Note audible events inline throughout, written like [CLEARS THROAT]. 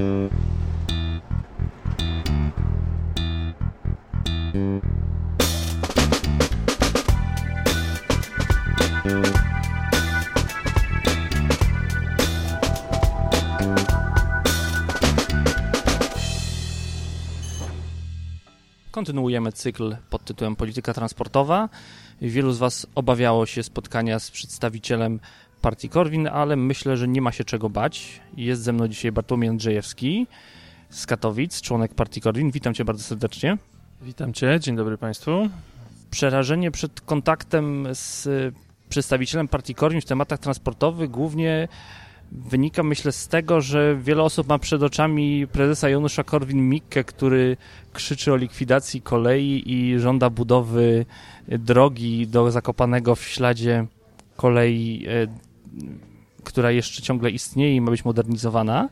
Mm-hmm. Kontynuujemy cykl pod tytułem Polityka transportowa. Wielu z Was obawiało się spotkania z przedstawicielem partii Korwin, ale myślę, że nie ma się czego bać. Jest ze mną dzisiaj Bartłomiej Andrzejewski z Katowic, członek partii Korwin. Witam Cię bardzo serdecznie. Witam Cię, dzień dobry Państwu. Przerażenie przed kontaktem z przedstawicielem partii Korwin w tematach transportowych głównie wynika myślę z tego, że wiele osób ma przed oczami prezesa Janusza Korwin-Mikke, który krzyczy o likwidacji kolei i żąda budowy drogi do Zakopanego w śladzie kolei, e, która jeszcze ciągle istnieje i ma być modernizowana.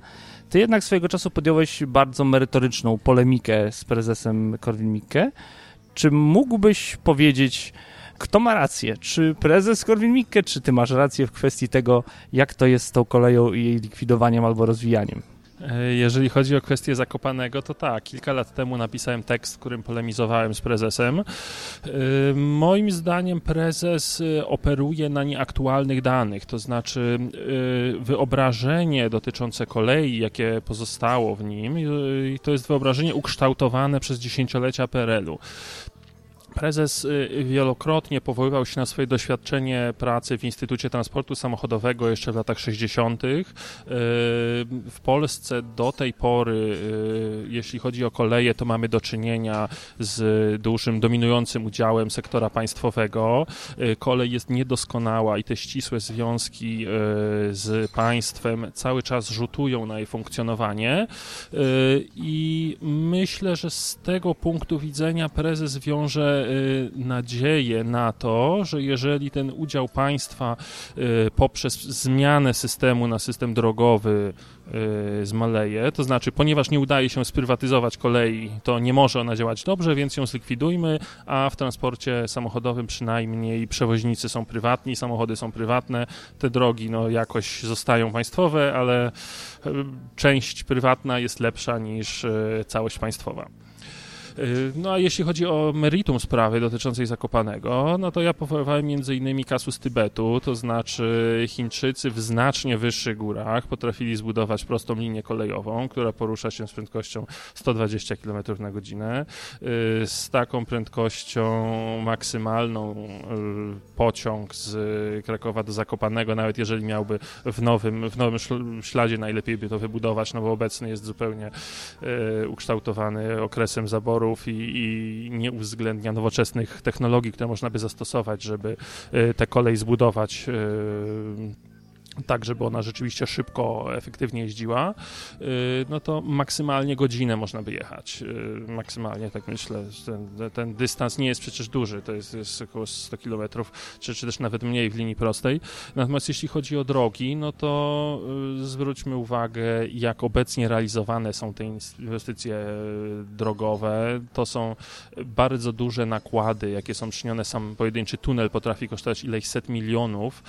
Ty jednak swojego czasu podjąłeś bardzo merytoryczną polemikę z prezesem Korwin-Mikke. Czy mógłbyś powiedzieć, kto ma rację? Czy prezes Korwin-Mikke, czy ty masz rację w kwestii tego, jak to jest z tą koleją i jej likwidowaniem albo rozwijaniem? E, jeżeli chodzi o kwestię Zakopanego, to tak, kilka lat temu napisałem tekst, w którym polemizowałem z prezesem. E, moim zdaniem prezes e, operuje na nieaktualnych danych, to znaczy wyobrażenie dotyczące kolei, jakie pozostało w nim, to jest wyobrażenie ukształtowane przez dziesięciolecia PRL-u. Prezes y, wielokrotnie powoływał się na swoje doświadczenie pracy w Instytucie Transportu Samochodowego jeszcze w latach 60. Y, w Polsce do tej pory, y, jeśli chodzi o koleje, to mamy do czynienia z dużym, dominującym udziałem sektora państwowego. Kolej jest niedoskonała i te ścisłe związki z państwem cały czas rzutują na jej funkcjonowanie. I myślę, że z tego punktu widzenia prezes wiąże nadzieję na to, że jeżeli ten udział państwa y, poprzez zmianę systemu na system drogowy y, zmaleje, to znaczy, ponieważ nie udaje się sprywatyzować kolei, to nie może ona działać dobrze, więc ją zlikwidujmy, a w transporcie samochodowym przynajmniej przewoźnicy są prywatni, samochody są prywatne, te drogi no, jakoś zostają państwowe, ale część prywatna jest lepsza niż całość państwowa. Y, no a jeśli chodzi o meritum sprawy dotyczącej Zakopanego, no to ja powoływałem między innymi kasus Tybetu, to znaczy Chińczycy w znacznie wyższych górach potrafili zbudować prostą linię kolejową, która porusza się z prędkością 120 km na godzinę. Y, z taką prędkością maksymalną y, pociąg z Krakowa do Zakopanego, nawet jeżeli miałby w nowym, w nowym śladzie, najlepiej by to wybudować, no bo obecny jest zupełnie ukształtowany okresem zaboru i, i nie uwzględnia nowoczesnych technologii, które można by zastosować, żeby e, tę kolej zbudować e, tak, żeby ona rzeczywiście szybko, efektywnie jeździła, y, no to maksymalnie godzinę można by jechać. Y, maksymalnie, tak myślę. Ten, ten dystans nie jest przecież duży, to jest, jest około 100 km, czy, czy też nawet mniej w linii prostej. Natomiast jeśli chodzi o drogi, no to y, zwróćmy uwagę, jak obecnie realizowane są te inwestycje drogowe. To są bardzo duże nakłady, jakie są czynione. Sam pojedynczy tunel potrafi kosztować ileś set milionów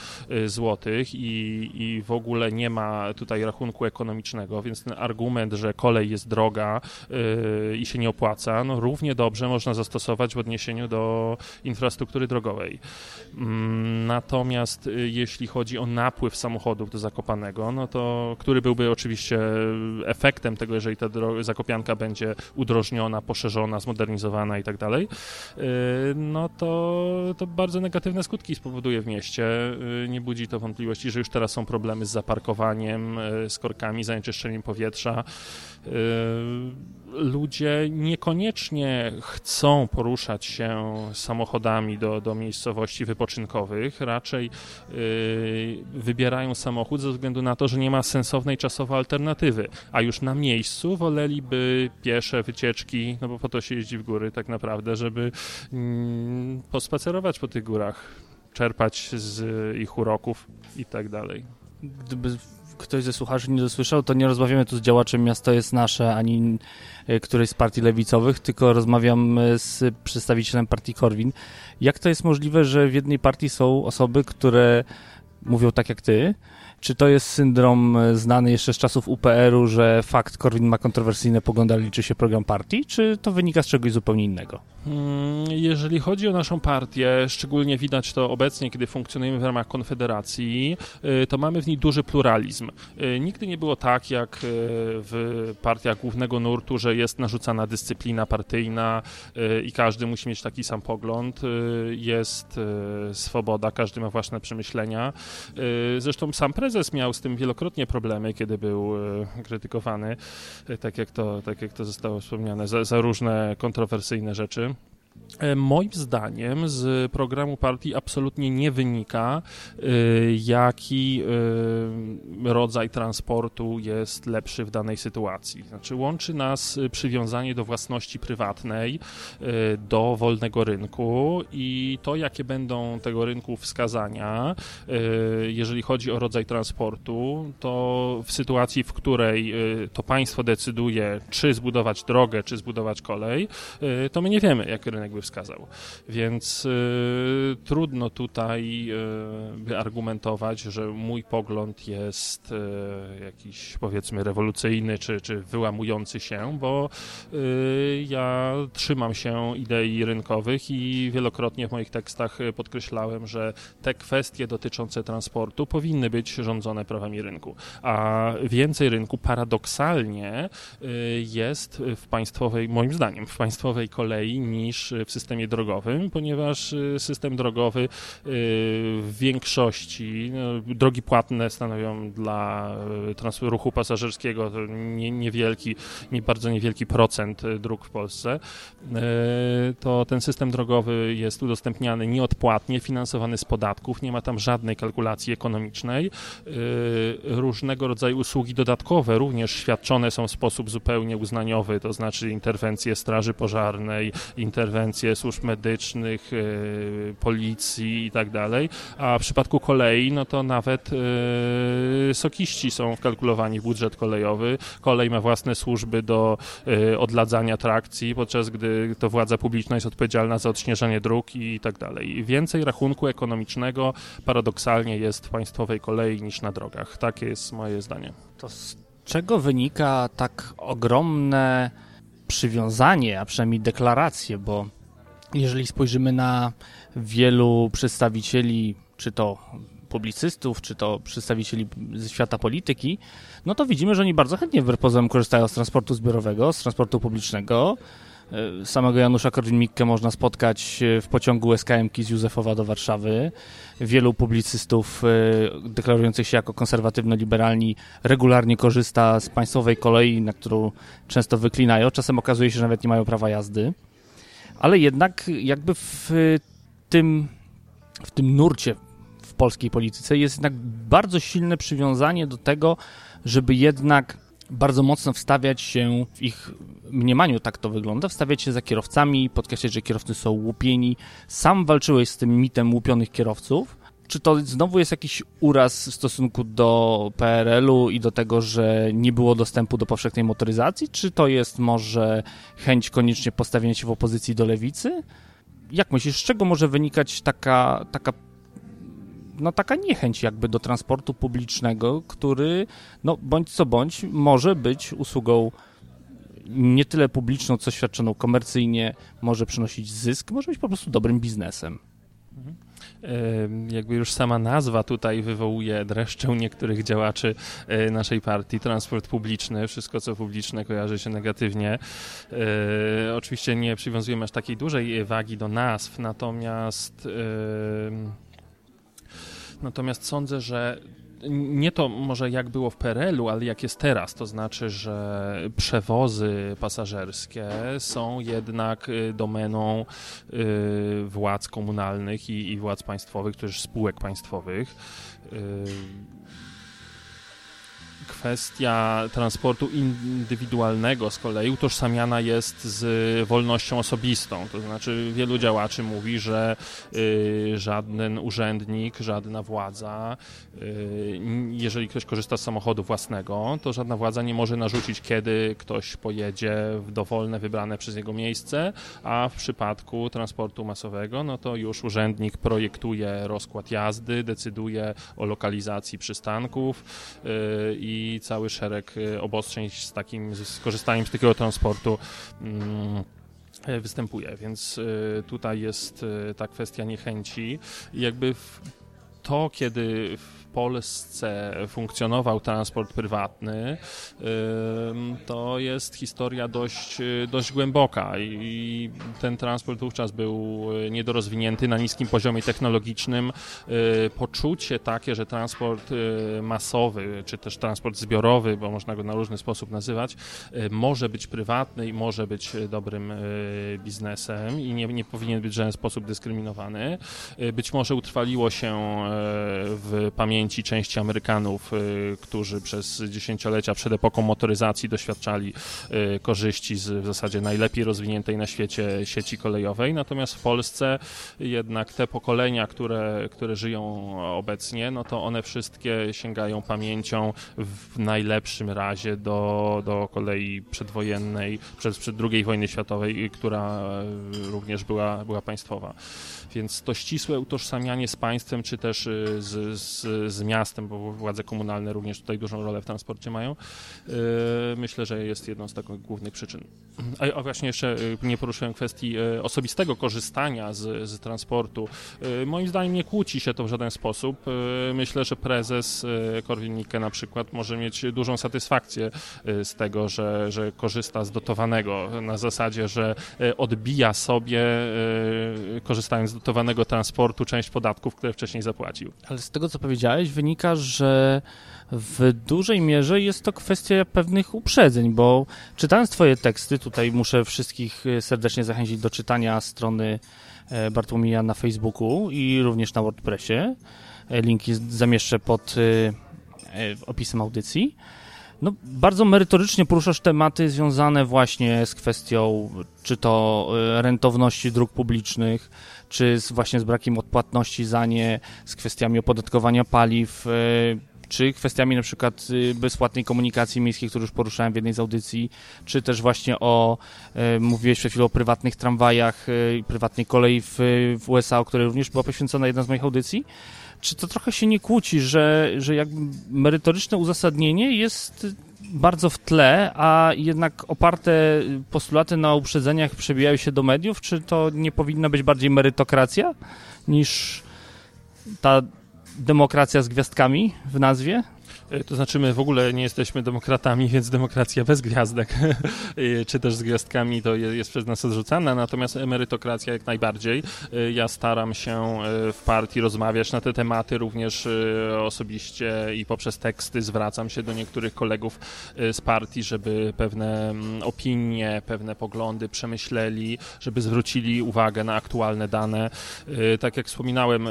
złotych i i, w ogóle nie ma tutaj rachunku ekonomicznego, więc ten argument, że kolej jest droga yy, i się nie opłaca, no równie dobrze można zastosować w odniesieniu do infrastruktury drogowej. Yy, natomiast yy, jeśli chodzi o napływ samochodów do Zakopanego, no to który byłby oczywiście efektem tego, jeżeli ta Zakopianka będzie udrożniona, poszerzona, zmodernizowana i tak dalej, yy, no to, to bardzo negatywne skutki spowoduje w mieście. Yy, nie budzi to wątpliwości, że już teraz są problemy z zaparkowaniem, e, z korkami, zanieczyszczeniem powietrza. E, ludzie niekoniecznie chcą poruszać się samochodami do, do miejscowości wypoczynkowych, raczej e, wybierają samochód ze względu na to, że nie ma sensownej czasowo alternatywy, a już na miejscu woleliby piesze wycieczki, no bo po to się jeździ w góry tak naprawdę, żeby mm, pospacerować po tych górach czerpać z ich uroków i tak dalej. gdyby ktoś ze słuchaczy nie dosłyszał, to nie rozmawiamy tu z działaczem Miasto jest nasze, ani e, którejś z partii lewicowych, tylko rozmawiam e, z przedstawicielem partii Korwin. Jak to jest możliwe, że w jednej partii są osoby, które mówią tak jak ty, czy to jest syndrom e, znany jeszcze z czasów UPR-u, że fakt Korwin ma kontrowersyjne poglądy, liczy się program partii, czy to wynika z czegoś zupełnie innego? Hmm, jeżeli chodzi o naszą partię, szczególnie widać to obecnie, kiedy funkcjonujemy w ramach Konfederacji, y, to mamy w niej duży pluralizm. Y, nigdy nie było tak, jak y, w partiach głównego nurtu, że jest narzucana dyscyplina partyjna i każdy musi mieć taki sam pogląd. Jest swoboda, każdy ma własne przemyślenia. Zresztą sam prezes miał z tym wielokrotnie problemy, kiedy był krytykowany, tak jak to, tak jak to zostało wspomniane, za, za różne kontrowersyjne rzeczy. E, moim zdaniem z programu partii absolutnie nie wynika, e, jaki e, rodzaj transportu jest lepszy w danej sytuacji. Znaczy, łączy nas przywiązanie do własności prywatnej, do wolnego rynku i to, jakie będą tego rynku wskazania, jeżeli chodzi o rodzaj transportu, to w sytuacji, w której to państwo decyduje, czy zbudować drogę, czy zbudować kolej, to my nie wiemy, jak rynek by wskazał. Więc y, trudno tutaj y, by argumentować, że mój pogląd jest y, jakiś powiedzmy rewolucyjny czy, czy wyłamujący się, bo y, ja trzymam się idei rynkowych i wielokrotnie w moich tekstach podkreślałem, że te kwestie dotyczące transportu powinny być rządzone prawami rynku. A więcej rynku paradoksalnie y, jest w państwowej, moim zdaniem, w państwowej kolei niż w systemie drogowym, ponieważ y, system drogowy y, w większości, no, drogi płatne stanowią dla y, ruchu pasażerskiego nie, niewielki, nie bardzo niewielki procent dróg w Polsce, to ten system drogowy jest udostępniany nieodpłatnie, finansowany z podatków, nie ma tam żadnej kalkulacji ekonomicznej. Różnego rodzaju usługi dodatkowe również świadczone są w sposób zupełnie uznaniowy, to znaczy interwencje straży pożarnej, interwencje służb medycznych, e, policji i tak dalej, a w przypadku kolei, no to nawet e, sokiści są wkalkulowani w budżet kolejowy. Kolej ma własne służby do e, odladzania trakcji, podczas gdy to władza publiczna jest odpowiedzialna za odśnieżanie dróg i tak dalej. Więcej rachunku ekonomicznego paradoksalnie jest w państwowej kolei niż na drogach. Takie jest moje zdanie. To z czego wynika tak ogromne przywiązanie, a przynajmniej deklaracje, bo jeżeli spojrzymy na wielu przedstawicieli, czy to publicystów, czy to przedstawicieli ze świata polityki, no to widzimy, że oni bardzo chętnie pozorom korzystają z transportu zbiorowego, z transportu publicznego. E, samego Janusza Korwin-Mikke można spotkać w pociągu SKM z Józefowa do Warszawy. Wielu publicystów e, deklarujących się jako konserwatywno-liberalni regularnie korzysta z państwowej kolei, na którą często wyklinają. Czasem okazuje się, że nawet nie mają prawa jazdy ale jednak jakby w tym, w tym nurcie w polskiej polityce jest jednak bardzo silne przywiązanie do tego, żeby jednak bardzo mocno wstawiać się w ich mniemaniu, tak to wygląda, wstawiać się za kierowcami, podkreślać, że kierowcy są łupieni. Sam walczyłeś z tym mitem łupionych kierowców, czy to znowu jest jakiś uraz w stosunku do PRL-u i do tego, że nie było dostępu do powszechnej motoryzacji? Czy to jest może chęć koniecznie postawienia się w opozycji do lewicy? Jak myślisz, z czego może wynikać taka, taka no taka niechęć jakby do transportu publicznego, który, no bądź co bądź, może być usługą nie tyle publiczną, co świadczoną komercyjnie, może przynosić zysk, może być po prostu dobrym biznesem. Mhm jakby już sama nazwa tutaj wywołuje dreszcze u niektórych działaczy e, naszej partii. Transport publiczny, wszystko co publiczne kojarzy się negatywnie. E, oczywiście nie przywiązujemy aż takiej dużej wagi do nazw, natomiast natomiast sądzę, że nie to może jak było w PRL-u, ale jak jest teraz, to znaczy, że przewozy pasażerskie są jednak y, domeną y, władz komunalnych i, władz państwowych, też spółek państwowych. Kwestia transportu indywidualnego z kolei utożsamiana jest z wolnością osobistą. To znaczy wielu działaczy mówi, że y, żaden urzędnik, żadna władza, y, jeżeli ktoś korzysta z samochodu własnego, to żadna władza nie może narzucić, kiedy ktoś pojedzie w dowolne, wybrane przez niego miejsce, a w przypadku transportu masowego, no to już urzędnik projektuje rozkład jazdy, decyduje o lokalizacji przystanków y, i cały szereg y, obostrzeń z takim, z korzystaniem z takiego transportu mm, występuje, więc tutaj jest ta kwestia niechęci. Jakby to, kiedy Polsce funkcjonował transport prywatny, to jest historia dość, dość głęboka i ten transport wówczas był niedorozwinięty na niskim poziomie technologicznym. Y, poczucie takie, że transport y, masowy, czy też transport zbiorowy, bo można go na różny sposób nazywać, y, może być prywatny i może być dobrym biznesem i nie, nie powinien być w żaden sposób dyskryminowany. Być może utrwaliło się w pamięci pamięci części Amerykanów, y, którzy przez dziesięciolecia przed epoką motoryzacji doświadczali y, korzyści z w zasadzie najlepiej rozwiniętej na świecie sieci kolejowej. Natomiast w Polsce jednak te pokolenia, które, które żyją obecnie, no to one wszystkie sięgają pamięcią w najlepszym razie do, do kolei przedwojennej, przed, przed II wojny światowej, która również była, była państwowa. Więc to ścisłe utożsamianie z państwem, czy też y, z, z, z miastem, bo władze komunalne również tutaj dużą rolę w transporcie mają, y, myślę, że jest jedną z takich głównych przyczyn. A, właśnie jeszcze y, nie poruszyłem kwestii osobistego korzystania z, z transportu. Moim zdaniem nie kłóci się to w żaden sposób. Myślę, że prezes Korwin-Mikke na przykład może mieć dużą satysfakcję z tego, że, że korzysta z dotowanego na zasadzie, że odbija sobie korzystając z dotowanego transportu część podatków, które wcześniej zapłacił. Ale z tego, co powiedziałeś, wynika, że w dużej mierze jest to kwestia pewnych uprzedzeń, bo czytając Twoje teksty, tutaj muszę wszystkich e, serdecznie zachęcić do czytania strony e, Bartłomieja na Facebooku i również na WordPressie. E, linki zamieszczę pod opisem audycji. No, bardzo merytorycznie poruszasz tematy związane właśnie z kwestią czy to rentowności dróg publicznych, czy z, właśnie z brakiem odpłatności za nie, z kwestiami opodatkowania paliw, e, czy kwestiami na przykład y, bezpłatnej komunikacji miejskiej, którą już poruszałem w jednej z audycji, czy też właśnie o, e, mówiłeś przed chwilą o prywatnych tramwajach e, i prywatnej kolei w, w USA, o której również była poświęcona jedna z moich audycji. Czy to trochę się nie kłóci, że, że jakby merytoryczne uzasadnienie jest bardzo w tle, a jednak oparte postulaty na uprzedzeniach przebijają się do mediów? Czy to nie powinna być bardziej merytokracja niż ta demokracja z gwiazdkami w nazwie? E, to znaczy, my w ogóle nie jesteśmy demokratami, więc demokracja bez gwiazdek, [LAUGHS] e, czy też z gwiazdkami, to jest przez nas odrzucana, natomiast emerytokracja jak najbardziej. E, ja staram się w partii rozmawiać na te tematy, również osobiście i poprzez teksty zwracam się do niektórych kolegów z partii, żeby pewne mm, opinie, pewne poglądy przemyśleli, żeby zwrócili uwagę na aktualne dane. Tak jak wspominałem,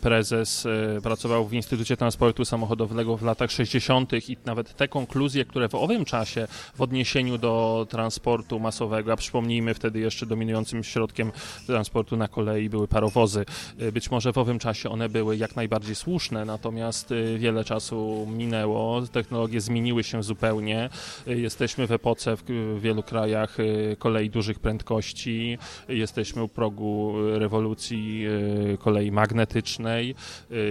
prezes pracował w Instytucie Transportu Samochodowego w latach 60. i nawet te konkluzje, które w owym czasie w odniesieniu do transportu masowego, a przypomnijmy wtedy jeszcze dominującym środkiem transportu na kolei były parowozy, y, być może w owym czasie one były jak najbardziej słuszne, natomiast y, wiele czasu minęło, technologie zmieniły się zupełnie, y, jesteśmy w epoce w wielu krajach kolei dużych prędkości, jesteśmy u progu rewolucji kolei magnetycznej,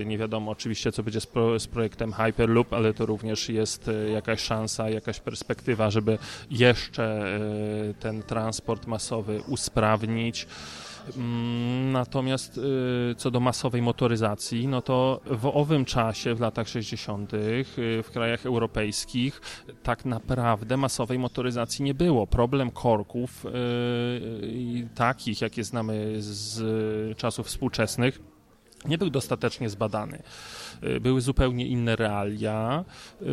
nie wiadomo oczywiście co będzie z, pro, z projektem Hyperloop, ale to również jest e, jakaś szansa, jakaś perspektywa, żeby jeszcze e, ten transport masowy usprawnić. Mm, natomiast e, co do masowej motoryzacji, no to w owym czasie, w latach 60., w krajach europejskich, tak naprawdę masowej motoryzacji nie było. Problem korków, takich jakie znamy z czasów współczesnych, nie był dostatecznie zbadany. Y, były zupełnie inne realia y,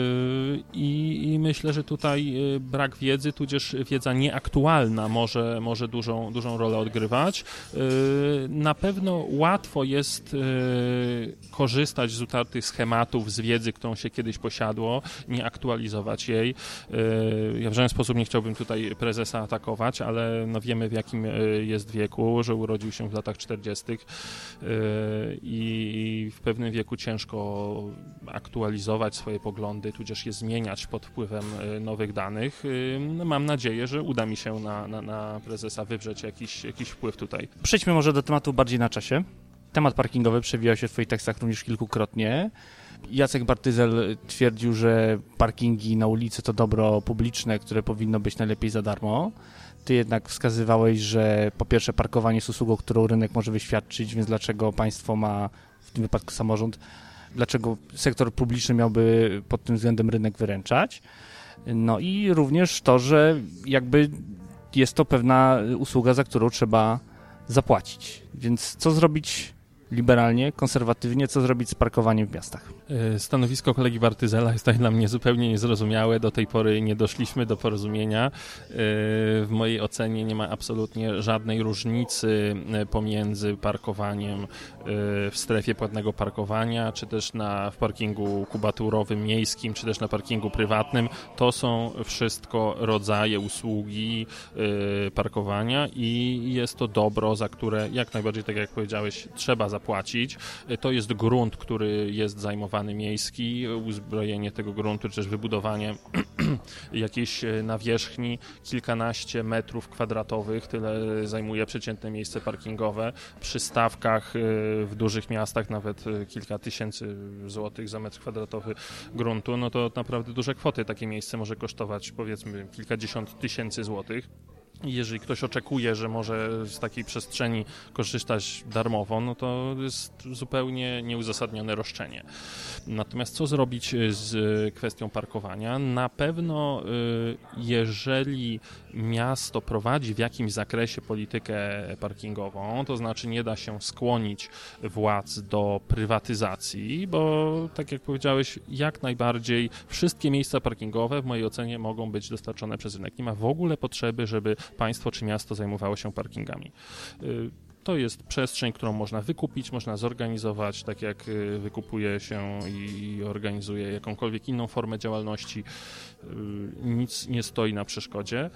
i, myślę, że tutaj y, brak wiedzy, tudzież wiedza nieaktualna może, może dużą, dużą rolę odgrywać. Na pewno łatwo jest korzystać z utartych schematów, z wiedzy, którą się kiedyś posiadło, nie aktualizować jej. Ja w żaden sposób nie chciałbym tutaj prezesa atakować, ale no wiemy w jakim jest wieku, że urodził się w latach 40. i w pewnym wieku ciężko aktualizować swoje poglądy, tudzież je zmieniać pod wpływem nowych danych. Mam nadzieję, że uda mi się na, na, na prezesa wywrzeć jakiś, jakiś wpływ tutaj. Przejdźmy może do tematu bardziej na czasie. Temat parkingowy przewijał się w Twoich tekstach również kilkukrotnie. Jacek Bartyzel twierdził, że parkingi na ulicy to dobro publiczne, które powinno być najlepiej za darmo. Ty jednak wskazywałeś, że po pierwsze parkowanie jest usługą, którą rynek może wyświadczyć, więc dlaczego państwo ma, w tym wypadku samorząd, dlaczego sektor publiczny miałby pod tym względem rynek wyręczać. No i również to, że jakby jest to pewna usługa, za którą trzeba zapłacić. Więc co zrobić liberalnie, konserwatywnie, co zrobić z parkowaniem w miastach? E, stanowisko kolegi Bartyzela jest tak dla mnie zupełnie niezrozumiałe. Do tej pory nie doszliśmy do porozumienia. E, w mojej ocenie nie ma absolutnie żadnej różnicy e, pomiędzy parkowaniem w strefie płatnego parkowania, czy też na, w parkingu kubaturowym miejskim, czy też na parkingu prywatnym. To są wszystko rodzaje usługi parkowania i jest to dobro, za które jak najbardziej, tak jak powiedziałeś, trzeba zapłacić. To jest grunt, który jest zajmowany miejski, uzbrojenie tego gruntu, czy też wybudowanie [CLEARS THROAT] jakiejś e, nawierzchni kilkanaście metrów kwadratowych, tyle zajmuje przeciętne miejsce parkingowe. Przy stawkach e, w dużych miastach nawet e, kilka tysięcy złotych za metr kwadratowy gruntu, no to naprawdę duże kwoty takie miejsce może kosztować powiedzmy kilkadziesiąt tysięcy złotych jeżeli ktoś oczekuje, że może z takiej przestrzeni korzystać darmowo, no to jest zupełnie nieuzasadnione roszczenie. Natomiast co zrobić z kwestią parkowania? Na pewno, y, jeżeli miasto prowadzi w jakimś zakresie politykę parkingową, to znaczy nie da się skłonić władz do prywatyzacji, bo tak jak powiedziałeś, jak najbardziej wszystkie miejsca parkingowe w mojej ocenie mogą być dostarczone przez rynek. Nie ma w ogóle potrzeby, żeby państwo czy miasto zajmowało się parkingami. Y, to jest przestrzeń, którą można wykupić, można zorganizować, tak jak y, wykupuje się i organizuje jakąkolwiek inną formę działalności. Y, nic nie stoi na przeszkodzie,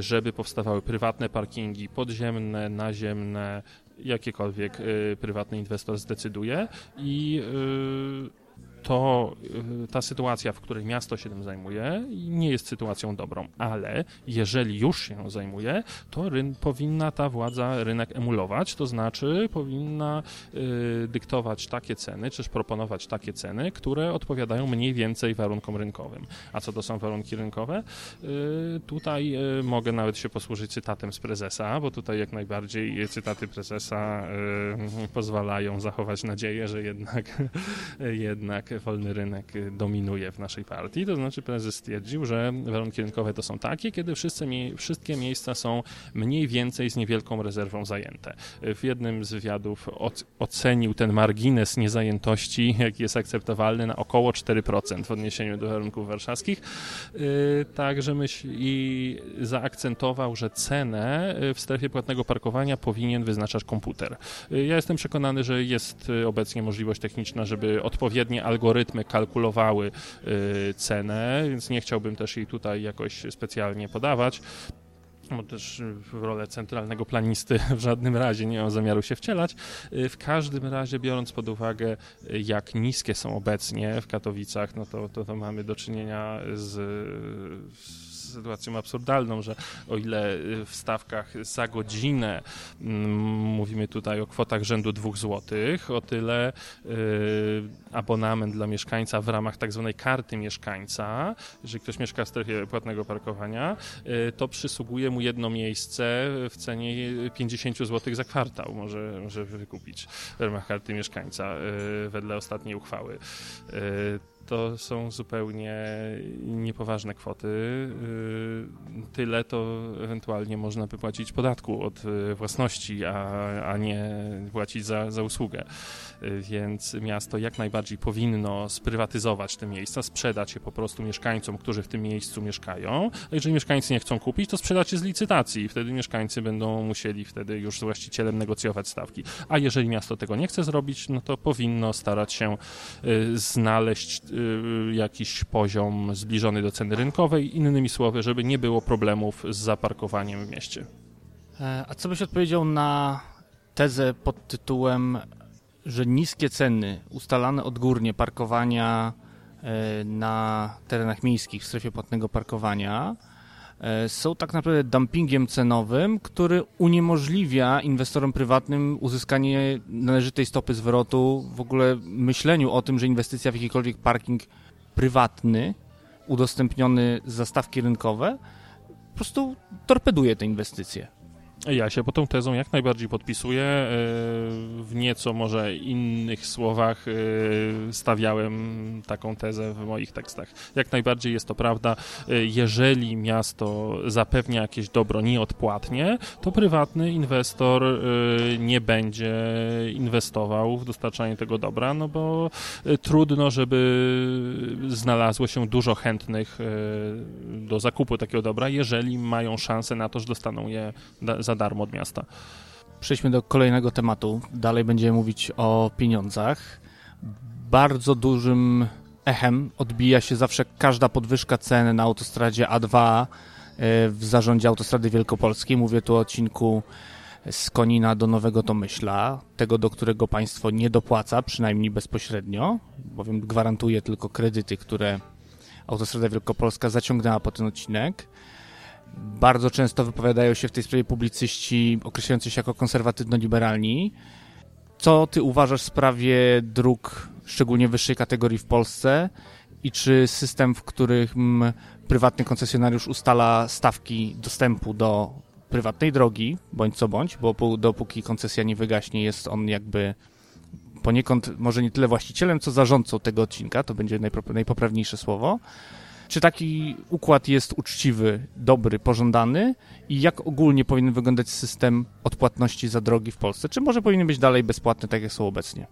żeby powstawały prywatne parkingi podziemne, naziemne, jakiekolwiek prywatny inwestor zdecyduje i to y, ta sytuacja, w której miasto się tym zajmuje, nie jest sytuacją dobrą, ale jeżeli już się zajmuje, to ryn, powinna ta władza rynek emulować, to znaczy powinna y, dyktować takie ceny, czyż proponować takie ceny, które odpowiadają mniej więcej warunkom rynkowym. A co to są warunki rynkowe? Y, tutaj y, mogę nawet się posłużyć cytatem z prezesa, bo tutaj jak najbardziej cytaty prezesa y, pozwalają zachować nadzieję, że jednak, [LAUGHS] jednak wolny rynek dominuje w naszej partii. To znaczy prezes stwierdził, że warunki rynkowe to są takie, kiedy wszystkie miejsca są mniej więcej z niewielką rezerwą zajęte. W jednym z wywiadów ocenił ten margines niezajętości, jaki jest akceptowalny, na około 4% w odniesieniu do warunków warszawskich. Y, także myśl i zaakcentował, że cenę w strefie płatnego parkowania powinien wyznaczać komputer. Y, ja jestem przekonany, że jest obecnie możliwość techniczna, żeby odpowiednie algorytmy algorytmy kalkulowały y, cenę, więc nie chciałbym też jej tutaj jakoś specjalnie podawać bo też w rolę centralnego planisty [LAUGHS] w żadnym razie nie mam zamiaru się wcielać. Y, w każdym razie, biorąc pod uwagę, y, jak niskie są obecnie w Katowicach, no to, to, to mamy do czynienia z, z sytuacją absurdalną, że o ile y, w stawkach za godzinę mm, mówimy tutaj o kwotach rzędu 2 zł, o tyle y, abonament dla mieszkańca w ramach tak zwanej karty mieszkańca, jeżeli ktoś mieszka w strefie płatnego parkowania, y, to przysługuje mu jedno miejsce w cenie 50 zł za kwartał może, może wykupić w ramach karty mieszkańca wedle ostatniej uchwały. To są zupełnie niepoważne kwoty. Tyle to ewentualnie można by płacić podatku od własności, a, a nie płacić za, za usługę. Więc miasto jak najbardziej powinno sprywatyzować te miejsca, sprzedać je po prostu mieszkańcom, którzy w tym miejscu mieszkają. A jeżeli mieszkańcy nie chcą kupić, to sprzedać je z licytacji i wtedy mieszkańcy będą musieli wtedy już z właścicielem negocjować stawki. A jeżeli miasto tego nie chce zrobić, no to powinno starać się y, znaleźć jakiś poziom zbliżony do ceny rynkowej, innymi słowy, żeby nie było problemów z zaparkowaniem w mieście. E, a co byś odpowiedział na tezę pod tytułem, że niskie ceny ustalane odgórnie parkowania e, na terenach miejskich w strefie płatnego parkowania E, są tak naprawdę dumpingiem cenowym, który uniemożliwia inwestorom prywatnym uzyskanie należytej stopy zwrotu, w ogóle myśleniu o tym, że inwestycja w jakikolwiek parking prywatny, udostępniony za stawki rynkowe, po prostu torpeduje te inwestycje. Ja się pod tą tezą jak najbardziej podpisuję. E, w nieco może innych słowach e, stawiałem taką tezę w moich tekstach. Jak najbardziej jest to prawda. E, jeżeli miasto zapewnia jakieś dobro nieodpłatnie, to prywatny inwestor nie będzie inwestował w dostarczanie tego dobra, no bo trudno, żeby znalazło się dużo chętnych do zakupu takiego dobra, jeżeli mają szansę na to, że dostaną je za darmo od miasta. Przejdźmy do kolejnego tematu. Dalej będziemy mówić o pieniądzach. Bardzo dużym echem odbija się zawsze każda podwyżka ceny na autostradzie A2 e, w zarządzie Autostrady Wielkopolskiej. Mówię tu o odcinku z Konina do Nowego Tomyśla, tego, do którego państwo nie dopłaca, przynajmniej bezpośrednio, bowiem gwarantuje tylko kredyty, które Autostrada Wielkopolska zaciągnęła po ten odcinek. Bardzo często wypowiadają się w tej sprawie publicyści określający się jako konserwatywno-liberalni. Co ty uważasz w sprawie dróg szczególnie wyższej kategorii w Polsce i czy system, w którym prywatny koncesjonariusz ustala stawki dostępu do prywatnej drogi, bądź co bądź, bo dopóki koncesja nie wygaśnie, jest on jakby poniekąd może nie tyle właścicielem, co zarządcą tego odcinka, to będzie najpoprawniejsze słowo. Czy taki układ jest uczciwy, dobry, pożądany i jak ogólnie powinien wyglądać system odpłatności za drogi w Polsce? Czy może powinien być dalej bezpłatny, tak jak są obecnie?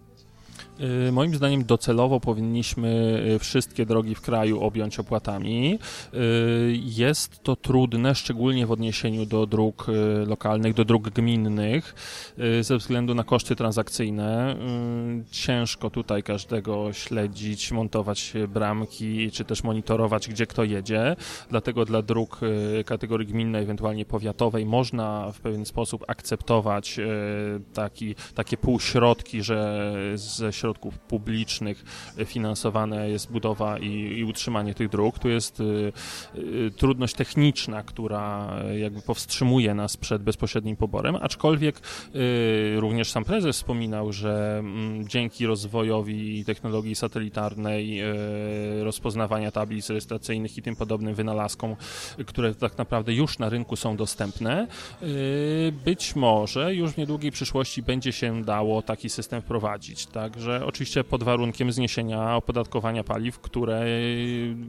Y, moim zdaniem docelowo powinniśmy y, wszystkie drogi w kraju objąć opłatami. Y, jest to trudne, szczególnie w odniesieniu do dróg lokalnych, do dróg gminnych, ze względu na koszty transakcyjne. Ciężko tutaj każdego śledzić, montować bramki, czy też monitorować, gdzie kto jedzie. Dlatego dla dróg kategorii gminnej, ewentualnie powiatowej, można w pewien sposób akceptować taki, takie półśrodki, że ze środków publicznych finansowane jest budowa i, i utrzymanie tych dróg. Tu jest y, y, trudność techniczna, która jakby powstrzymuje nas przed bezpośrednim poborem, aczkolwiek y, również sam prezes wspominał, że mm, dzięki rozwojowi technologii satelitarnej, rozpoznawania tablic rejestracyjnych i tym podobnym wynalazkom, które tak naprawdę już na rynku są dostępne, być może już w niedługiej przyszłości będzie się dało taki system wprowadzić. Także oczywiście pod warunkiem zniesienia opodatkowania paliw, które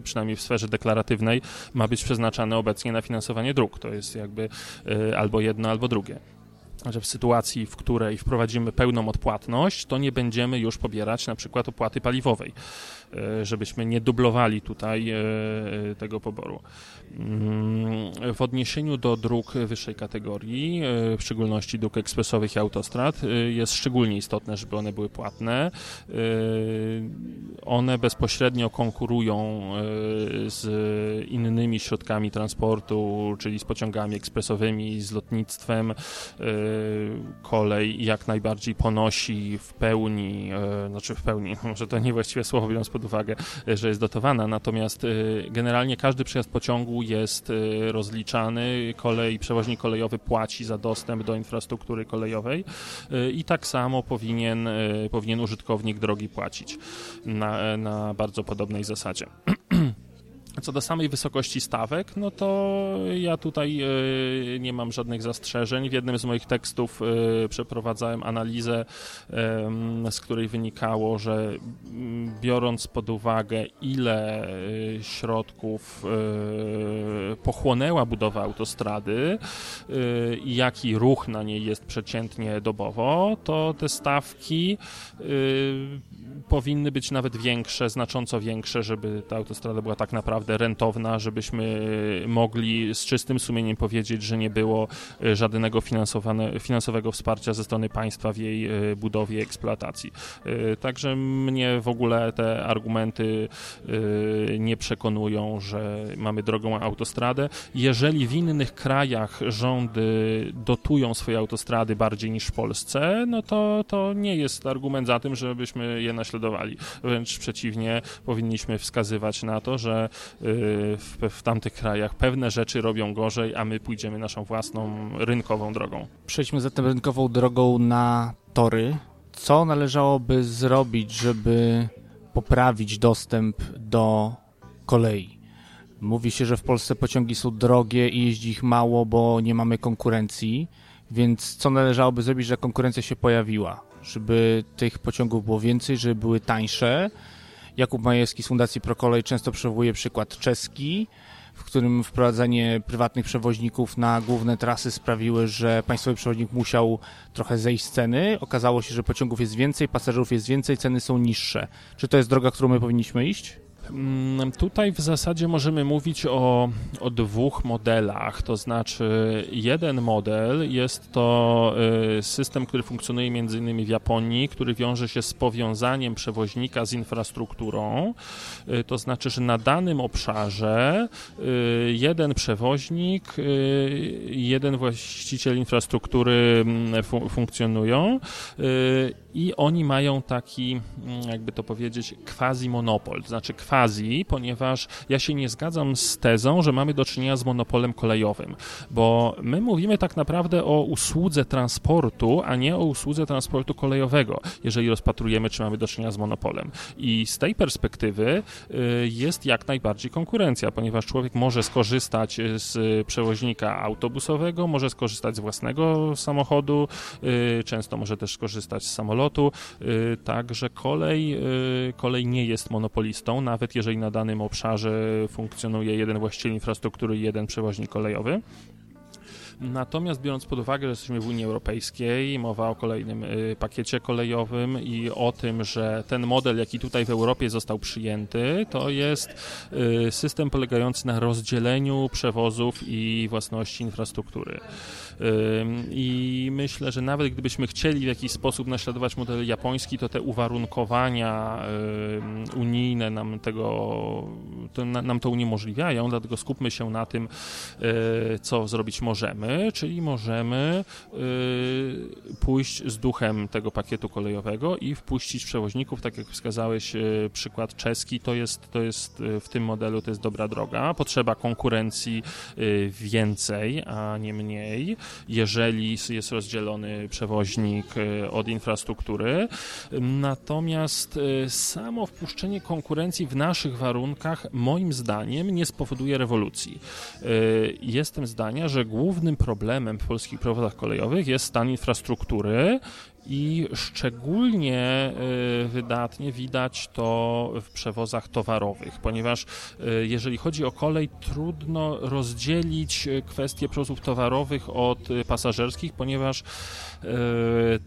przynajmniej w sferze deklaratywnej ma być przeznaczane obecnie na finansowanie dróg. To jest jakby y, albo jedno, albo drugie że w sytuacji, w której wprowadzimy pełną odpłatność, to nie będziemy już pobierać na przykład opłaty paliwowej, żebyśmy nie dublowali tutaj y, tego poboru. W odniesieniu do dróg wyższej kategorii, e, w szczególności dróg ekspresowych i autostrad, e, jest szczególnie istotne, żeby one były płatne. E, one bezpośrednio konkurują z innymi środkami transportu, czyli z pociągami ekspresowymi, z lotnictwem. Kolej jak najbardziej ponosi w pełni, znaczy w pełni, [LAUGHS] może to niewłaściwe słowo biorąc pod uwagę, że jest dotowana, natomiast generalnie każdy przejazd pociągu jest y, rozliczany, kolej, przewoźnik kolejowy płaci za dostęp do infrastruktury kolejowej i tak samo powinien, powinien użytkownik drogi płacić na, na bardzo podobnej zasadzie. [CLEARS THROAT] Co do samej wysokości stawek, no to ja tutaj e, nie mam żadnych zastrzeżeń. W jednym z moich tekstów e, przeprowadzałem analizę, z której wynikało, że biorąc pod uwagę, ile e, środków pochłonęła budowa autostrady i jaki ruch na niej jest przeciętnie dobowo, to te stawki powinny być nawet większe, znacząco większe, żeby ta autostrada była tak naprawdę rentowna, żebyśmy mogli z czystym sumieniem powiedzieć, że nie było e, żadnego finansowego wsparcia ze strony państwa w jej e, budowie i eksploatacji. E, także mnie w ogóle te argumenty nie przekonują, że mamy drogą autostradę. Jeżeli w innych krajach rządy dotują swoje autostrady bardziej niż w Polsce, no to, to nie jest argument za tym, żebyśmy je naśladowali. Wręcz przeciwnie, powinniśmy wskazywać na to, że y, w, w tamtych krajach pewne rzeczy robią gorzej, a my pójdziemy naszą własną rynkową drogą. Przejdźmy zatem rynkową drogą na tory. Co należałoby zrobić, żeby poprawić dostęp do kolei? Mówi się, że w Polsce pociągi są drogie i jeździ ich mało, bo nie mamy konkurencji. Więc co należałoby zrobić, że konkurencja się pojawiła? Żeby tych pociągów było więcej, żeby były tańsze. Jakub Majewski z Fundacji Prokolej często przywołuje przykład czeski, w którym wprowadzenie prywatnych przewoźników na główne trasy sprawiły, że państwowy przewoźnik musiał trochę zejść z ceny. Okazało się, że pociągów jest więcej, pasażerów jest więcej, ceny są niższe. Czy to jest droga, którą my powinniśmy iść? Mm, tutaj w zasadzie możemy mówić o, o dwóch modelach, to znaczy jeden model jest to y, system, który funkcjonuje między innymi w Japonii, który wiąże się z powiązaniem przewoźnika z infrastrukturą, y, to znaczy, że na danym obszarze y, jeden przewoźnik, jeden właściciel infrastruktury mm, funkcjonują i oni mają taki, mm, jakby to powiedzieć, quasi monopol, to znaczy quasi, ponieważ ja się nie zgadzam z tezą, że mamy do czynienia z monopolem kolejowym, bo my mówimy tak naprawdę o usłudze transportu, a nie o usłudze transportu kolejowego, jeżeli rozpatrujemy, czy mamy do czynienia z monopolem. I z tej perspektywy y, jest jak najbardziej konkurencja, ponieważ człowiek może skorzystać z przewoźnika autobusowego, może skorzystać z własnego samochodu, y, często może też skorzystać z samolotu, samolotu, y, także kolej, y, kolej nie jest monopolistą, nawet jeżeli na danym obszarze funkcjonuje jeden właściciel infrastruktury jeden przewoźnik kolejowy. Natomiast biorąc pod uwagę, że jesteśmy w Unii Europejskiej, mowa o kolejnym y, pakiecie kolejowym i o tym, że ten model, jaki tutaj w Europie został przyjęty, to jest y, system polegający na rozdzieleniu przewozów i własności infrastruktury. I myślę, że nawet gdybyśmy chcieli w jakiś sposób naśladować model japoński, to te uwarunkowania unijne nam tego to, nam to uniemożliwiają, dlatego skupmy się na tym, y, co zrobić możemy czyli możemy y, pójść z duchem tego pakietu kolejowego i wpuścić przewoźników, tak jak wskazałeś y, przykład czeski, to jest, to jest y, w tym modelu to jest dobra droga. Potrzeba konkurencji więcej, a nie mniej, jeżeli jest rozdzielony przewoźnik od infrastruktury. Natomiast samo wpuszczenie konkurencji w naszych warunkach moim zdaniem nie spowoduje rewolucji. Jestem zdania, że głównym głównym problemem w polskich przewozach kolejowych jest stan infrastruktury i szczególnie y, wydatnie widać to w przewozach towarowych, ponieważ y, jeżeli chodzi o kolej, trudno rozdzielić y, kwestie przewozów towarowych od pasażerskich, ponieważ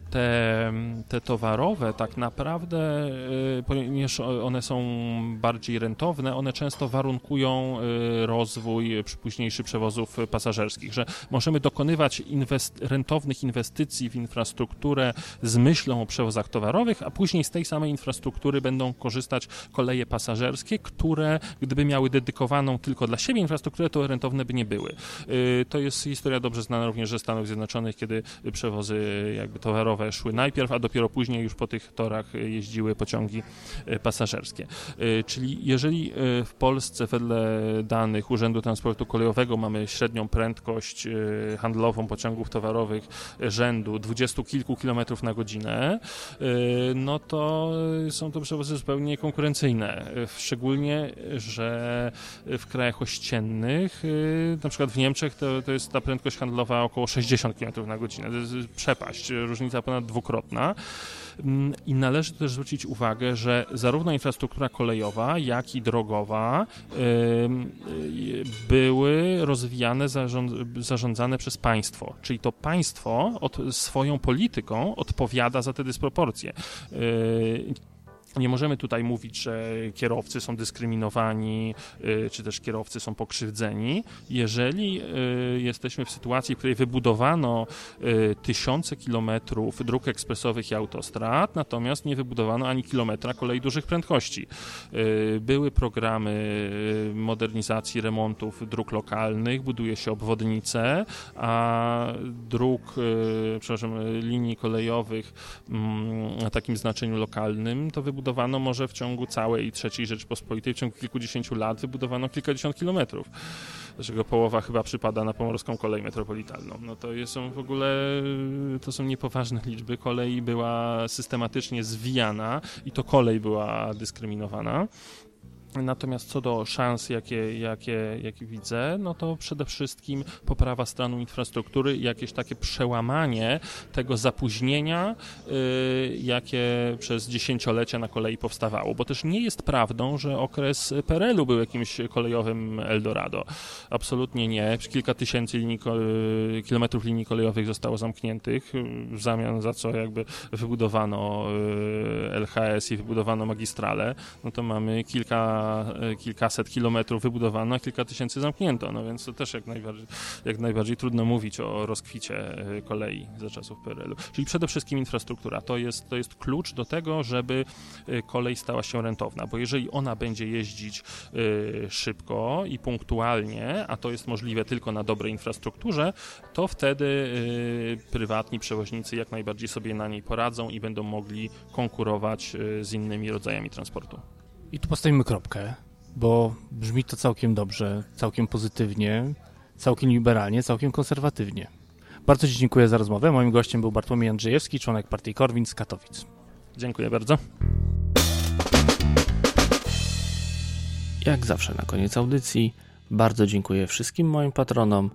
te, te towarowe tak naprawdę, ponieważ one są bardziej rentowne, one często warunkują rozwój późniejszy przewozów pasażerskich, że możemy dokonywać inwest rentownych inwestycji w infrastrukturę, z myślą o przewozach towarowych, a później z tej samej infrastruktury będą korzystać koleje pasażerskie, które gdyby miały dedykowaną tylko dla siebie infrastrukturę, to rentowne by nie były. Y, to jest historia dobrze znana również ze Stanów Zjednoczonych, kiedy przewozy jakby towarowe szły najpierw, a dopiero później już po tych torach jeździły pociągi y, pasażerskie. Y, czyli jeżeli w Polsce wedle danych Urzędu Transportu Kolejowego mamy średnią prędkość handlową pociągów towarowych rzędu dwudziestu kilku kilometrów na godzinę, no to są to przewozy zupełnie niekonkurencyjne. Szczególnie, że w krajach ościennych, na przykład w Niemczech, to, to jest ta prędkość handlowa około 60 km na godzinę. To jest przepaść, różnica ponad dwukrotna. Mm, I należy też zwrócić uwagę, że zarówno infrastruktura kolejowa, jak i drogowa były rozwijane, zarządzane przez państwo. Czyli to państwo od, swoją polityką odpowiada za te dysproporcje. Nie możemy tutaj mówić, że kierowcy są dyskryminowani, y, czy też kierowcy są pokrzywdzeni. Jeżeli y, jesteśmy w sytuacji, w której wybudowano y, tysiące kilometrów dróg ekspresowych i autostrad, natomiast nie wybudowano ani kilometra kolei dużych prędkości. Były programy modernizacji, remontów dróg lokalnych, buduje się obwodnice, a dróg, przepraszam, linii kolejowych mm, na takim znaczeniu lokalnym to wybudowano wybudowano może w ciągu całej III Rzeczypospolitej, w ciągu kilkudziesięciu lat wybudowano kilkadziesiąt kilometrów, dlaczego połowa chyba przypada na pomorską kolej metropolitalną. No to są w ogóle, to są niepoważne liczby. Kolej była systematycznie zwijana i to kolej była dyskryminowana. Natomiast co do szans, jakie, jakie, jakie widzę, no to przede wszystkim poprawa stanu infrastruktury jakieś takie przełamanie tego zapóźnienia, y, jakie przez dziesięciolecia na kolei powstawało. Bo też nie jest prawdą, że okres PRL-u był jakimś kolejowym Eldorado. Absolutnie nie. Kilka tysięcy linii, kilometrów linii kolejowych zostało zamkniętych, w zamian za co jakby wybudowano y, LHS i wybudowano magistrale. No to mamy kilka E, kilkaset kilometrów wybudowano, a kilka tysięcy zamknięto, no więc to też jak najbardziej, jak najbardziej trudno mówić o rozkwicie e, kolei za czasów PRL-u. Czyli przede wszystkim infrastruktura. To jest, to jest klucz do tego, żeby e, kolej stała się rentowna, bo jeżeli ona będzie jeździć szybko i punktualnie, a to jest możliwe tylko na dobrej infrastrukturze, to wtedy prywatni przewoźnicy jak najbardziej sobie na niej poradzą i będą mogli konkurować z innymi rodzajami transportu. I tu postawimy kropkę, bo brzmi to całkiem dobrze, całkiem pozytywnie, całkiem liberalnie, całkiem konserwatywnie. Bardzo Ci dziękuję za rozmowę. Moim gościem był Bartłomiej Andrzejewski, członek partii Korwin z Katowic. Dziękuję bardzo. Jak zawsze na koniec audycji bardzo dziękuję wszystkim moim patronom,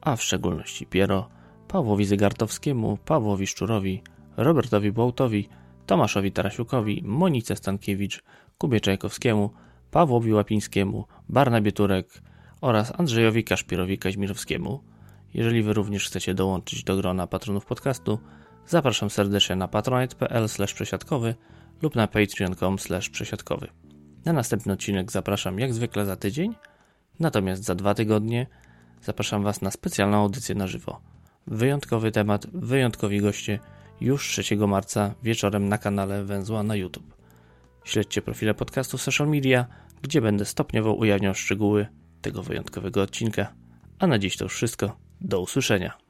a w szczególności Piero, Pawłowi Zygartowskiemu, Pawłowi Szczurowi, Robertowi Bołtowi, Tomaszowi Tarasiukowi, Monice Stankiewicz, Kubie Czajkowskiemu, Pawłowi Łapińskiemu, Barnabie Turek oraz Andrzejowi Kaszpirowi Kaźmirowskiemu. Jeżeli Wy również chcecie dołączyć do grona patronów podcastu, zapraszam serdecznie na patronite.pl przesiadkowy lub na patreon.com przesiadkowy. Na następny odcinek zapraszam jak zwykle za tydzień, natomiast za dwa tygodnie zapraszam Was na specjalną audycję na żywo. Wyjątkowy temat, wyjątkowi goście już 3 marca wieczorem na kanale Węzła na YouTube. Śledźcie profile podcastu social media, gdzie będę stopniowo ujawniał szczegóły tego wyjątkowego odcinka. A na dziś to już wszystko. Do usłyszenia.